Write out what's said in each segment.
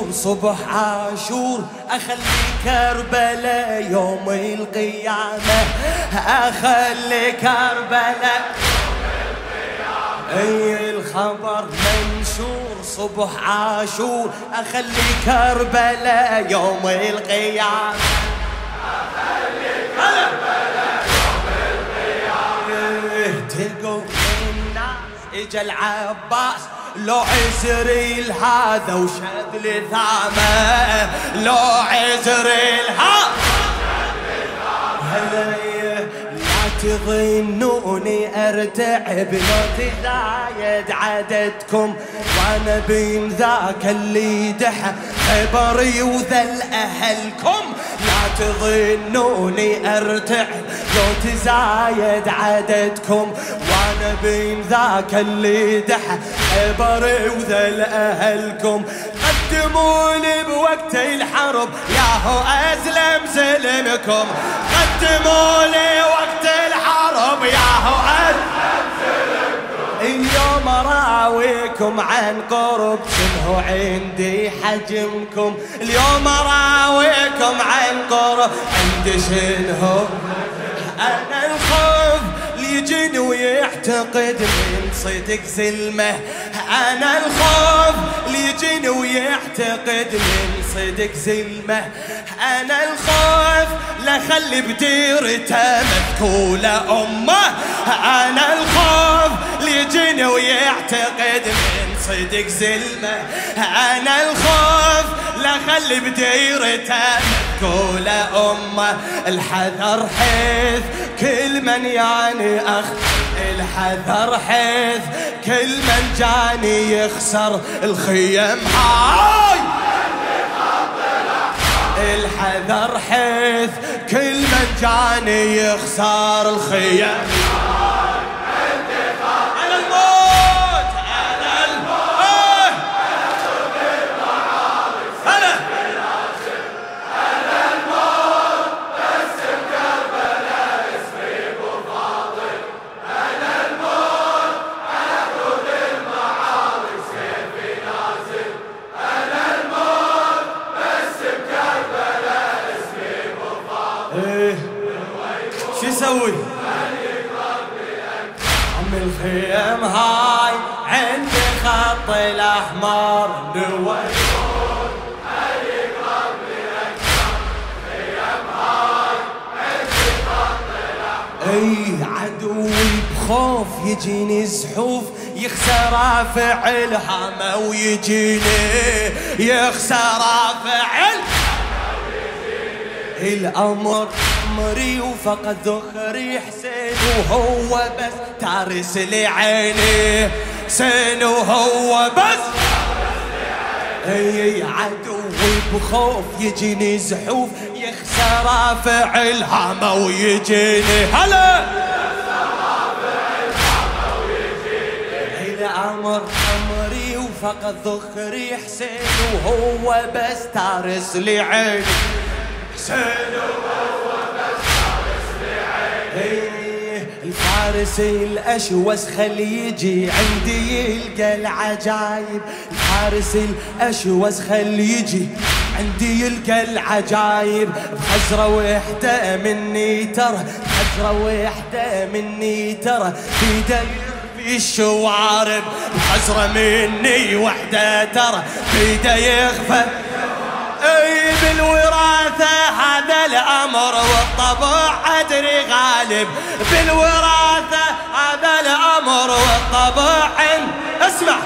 منشور صبح عاشور أخلي كربلاء يوم القيامة. أخلي كربلاء أي الخبر منشور صبح عاشور أخلي كربلاء يوم القيامة. أخلي كربلاء يوم القيامة. تلقوا الناس إجا العباس. لو عزريل هذا وشد لثامه لو عزريل هذا لا تظنوني أرتعب لو تزايد عددكم وأنا بين ذاك اللي دحى خبري وذل أهلكم. تظنوني ارتعب لو تزايد عددكم وأنا بين ذاك اللي دحى خبري وذل اهلكم قدموني بوقت الحرب ياهو أزلم سلمكم. قدموني وقت الحرب أزلم سلمكم. اليوم أراويكم عن قرب شنو عندي حجمكم؟ اليوم أراويكم عندي شنو أنا الخوف يجن ويعتقد من صدق سلمه. أنا الخوف يجن ويعتقد من صدق سلمه. أنا الخوف لخلي بديرته مذكولة أمه. أنا الخوف يجن ويعتقد من صدق سلمه. أنا الخوف لخلي بديرته. مذكولة أمه الحذر حيث كل من يعني أخ. الحذر حيث كل من جاني يخسر. الخيم هاي! الحذر حيث كل من جاني يخسر. الخيم أي عدوي بخوف يجيني زحوف يخسر فعلها ما ويجيني يخسر فعل الأمر امري وفقد ذخري حسين وهو بس تارس لعيني. حسين وهو بس اي عدوي بخوف يجيني زحوف يخسر فعلها ما ويجيني. هلا! الامر أمري وفقد ذخري حسين وهو بس تارس لعيني. حسين وهو الفارس الأشوس خلي يجي عندي يلقى العجايب. الفارس الأشوس خلي يجي عندي يلقى العجايب. بخزرة وحدة مني ترى بخزرة وحدة مني ترى. في في الشوارب بخزرة مني وحدة ترى. في يخفى أي بالوراثة هذا الأمر والطبع ادري غالب. بالوراثة هذا الأمر والطبع اسمع.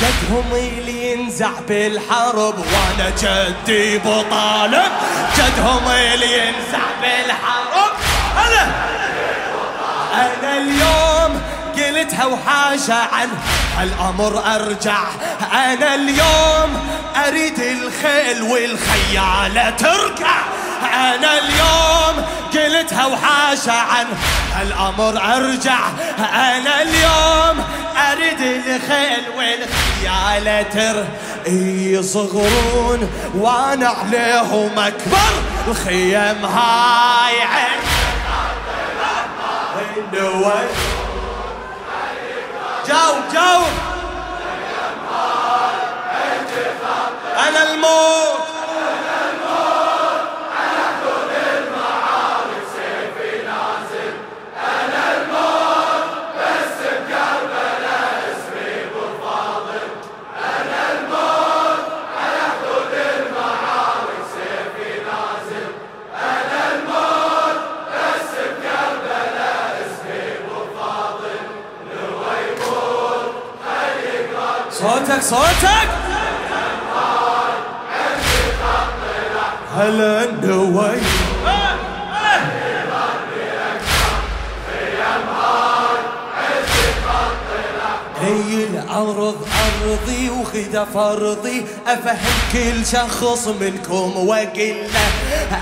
جدهم اللي ينزع بالحرب وأنا جدي ابو طالب جدهم اللي ينزع بالحرب أنا. أنا اليوم قلتها وحاشا عنه. هالامر أرجع. أنا اليوم أريد الخيل والخيالة تركع أنا اليوم قلتها وحاشا عن هالامر أرجع. أنا اليوم أريد الخيل والخيالة تر. يصغرون وأنا عليهم أكبر. الخيم هاي عين. جاوب جاوب. أنا الموت. صوتك؟ صوتك هلا النوي هي الأرض أرضي وخذ فرضي أفهم كل شخص منكم وقلة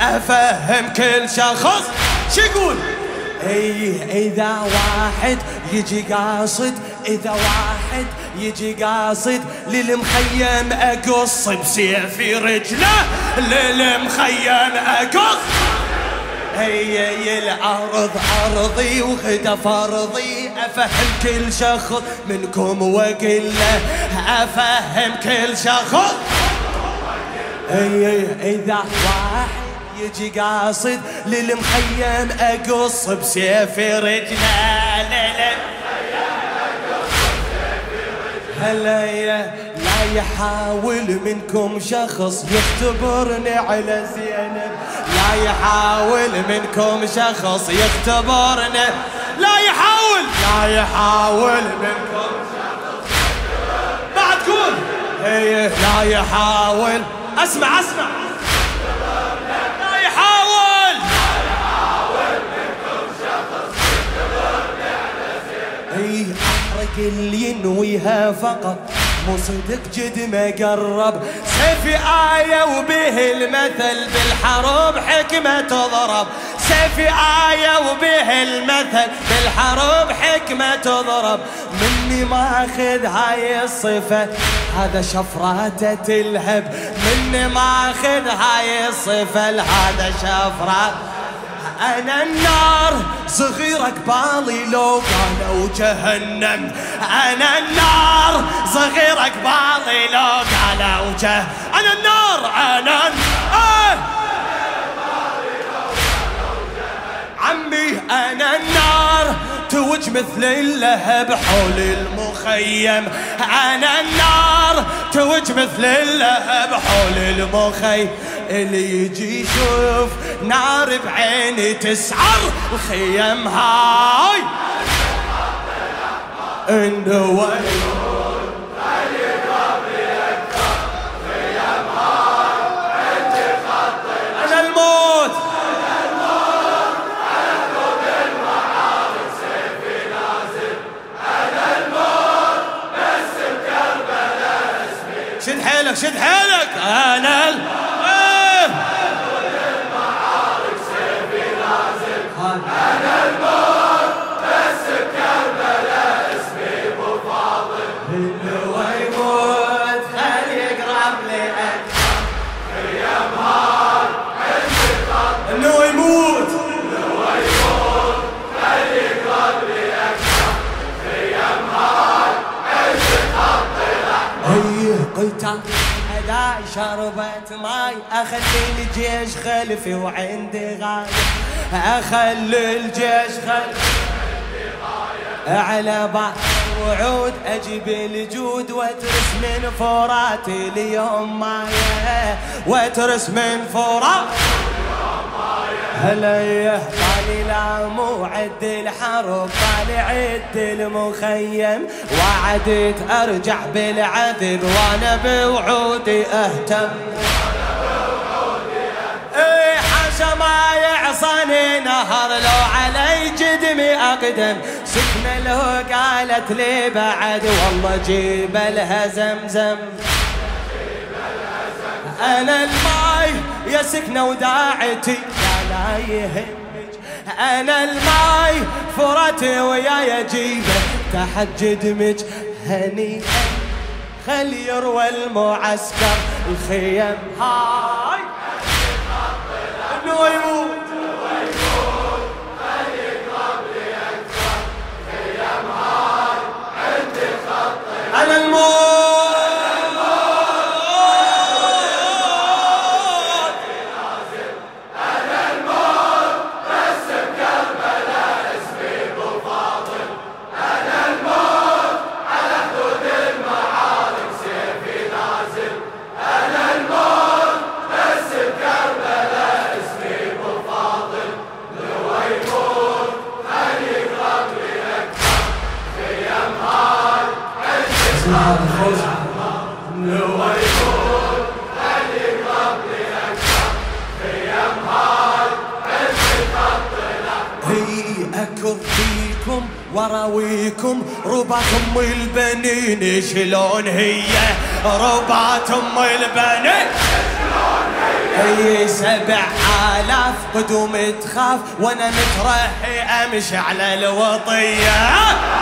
أفهم كل شخص. شو يقول؟ إيه إذا واحد يجي قاصد إذا واحد يجي قاصد للمخيم أقص بسيفي رجله للمخيم أقص. هي الأرض ارضي وخد فرضي أفهم كل شخص منكم وقله أفهم كل شخص. هي إذا واحد يجي قاصد للمخيم أقص بسيف رجله هلا لا يحاول منكم شخص يختبرني على زينب. لا يحاول منكم شخص يختبرني. لا يحاول لا يحاول منكم شخص بعد قول. لا يحاول. اسمع اسمع. اللي ينويها فقط. مو صدق جد ما قرب سيفي آية وبه المثل بالحرب حكمة تضرب. سيفي آية وبه المثل بالحرب حكمة تضرب. مني ما أخذ هاي الصفة. هذا شفراتة تلهب مني ما أخذ هاي الصفة. هذا شفرات أنا النار. صغيرة قبالي لو قالوا جهنم. أنا النار. صغيرة قبالي لو قالوا جهنم أنا النار. أنا آه. عمي أنا النار. توج مثل اللهب حول المخيم. أنا النار. توج مثل اللهب حول المخيم. اللي يجي يشوف نار بعيني تسعر الخيم هاي! النوي شربت ماي أخلي الجيش خلفي وعندي غاية. أخلي الجيش خلفي على بعض وعود. أجيب الجود واترس من فراتي اليوم ماي واترس من فراتي هلا قال لا مو عد الحرب قال عد المخيم. وعدت أرجع بالعذب وأنا بوعودي أهتم. إيه حاشا ما يعصاني نهر لو علي جدمي أقدم. سكنه له قالت لي بعد والله جيب لها زمزم أنا الماي يا سكنة وداعتي يا لا يهمك أنا الماي فرتي وياي جيبه تحت جدمك هنيئا. خل يروى المعسكر الخيم هاي! انه اكر فيكم وراويكم رباط ام البنين شلون هي؟ رباط ام البنين. هي سبع آلاف قدوم تخاف وأنا مترحي أمشي على الوطية.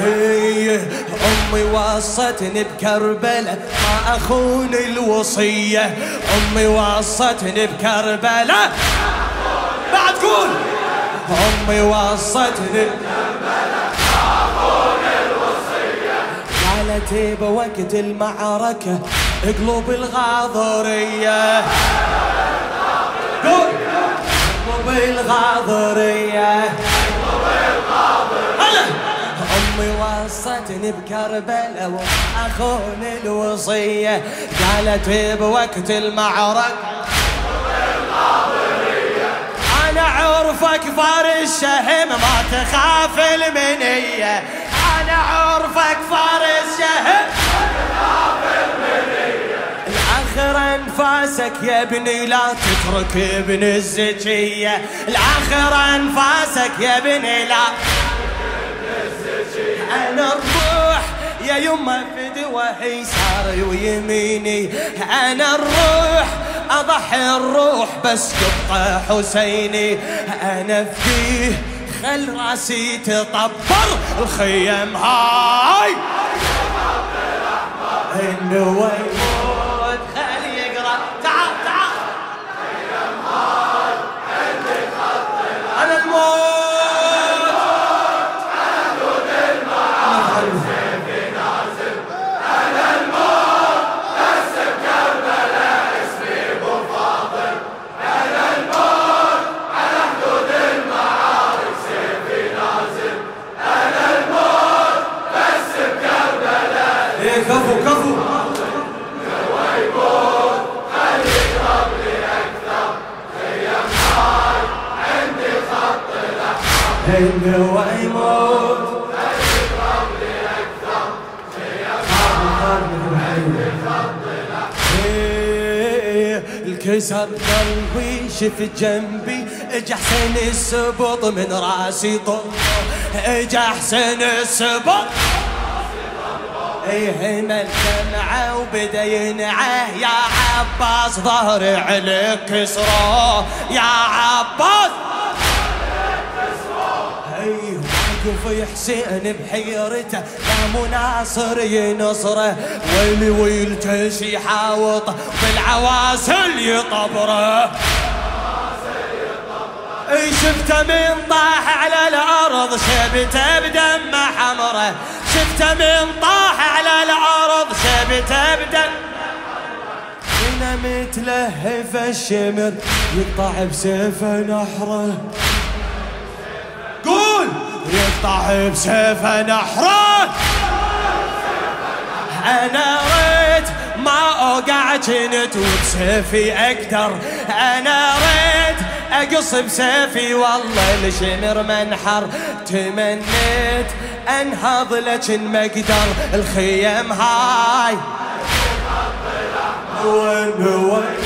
أمي وصتني بكربلاء ما اخون الوصية. أمي وصتني بكربلاء بعد قول أمي وصتني بكربلاء ما اخون الوصيه قالت بوقت المعركة؟ قلوب الغاضرية. قول! قلوب الغاضرية. امي وصتني بكربلاء واخون الوصية قالت بوقت المعركة. أنا عرفك فارس شهم ما تخاف المنية. أنا عرفك فارس شهم الآخر أنفاسك يا ابني لا تترك ابن الزكية. الآخر أنفاسك يا ابني لا أنا الروح يا يما فدوى يساري ويميني أنا الروح أضحي الروح بس يبقى حسيني. أنا فيه خل راسي تطبر الخيم هاي. إنه انه يموت إيه، الكسر قلبي شفت جنبي إجا حسين السبط من راسي طب إجا حسين السبط. إيه الدمعة وبدأ ينعه. يا عباس ظهري عليك كسره يا عباس. واقف حسين بحيرته يا مناصر ينصره. ويلي ويلتش يحاوط بالعواسل يطبره. إي شفته من طاح على الأرض شبته بدم حمره. شفته من طاح على الأرض شبته بدم هنا متلهف الشمر يقطع بسيفه نحره. يقطع بسيفه نحره أنا ريت ما اوقع جنت وبسيفي أقدر. أنا ريت أقص بسيفي والله الشمر منحر. تمنيت أنهض لكن ما أقدر الخيم هاي. وين وين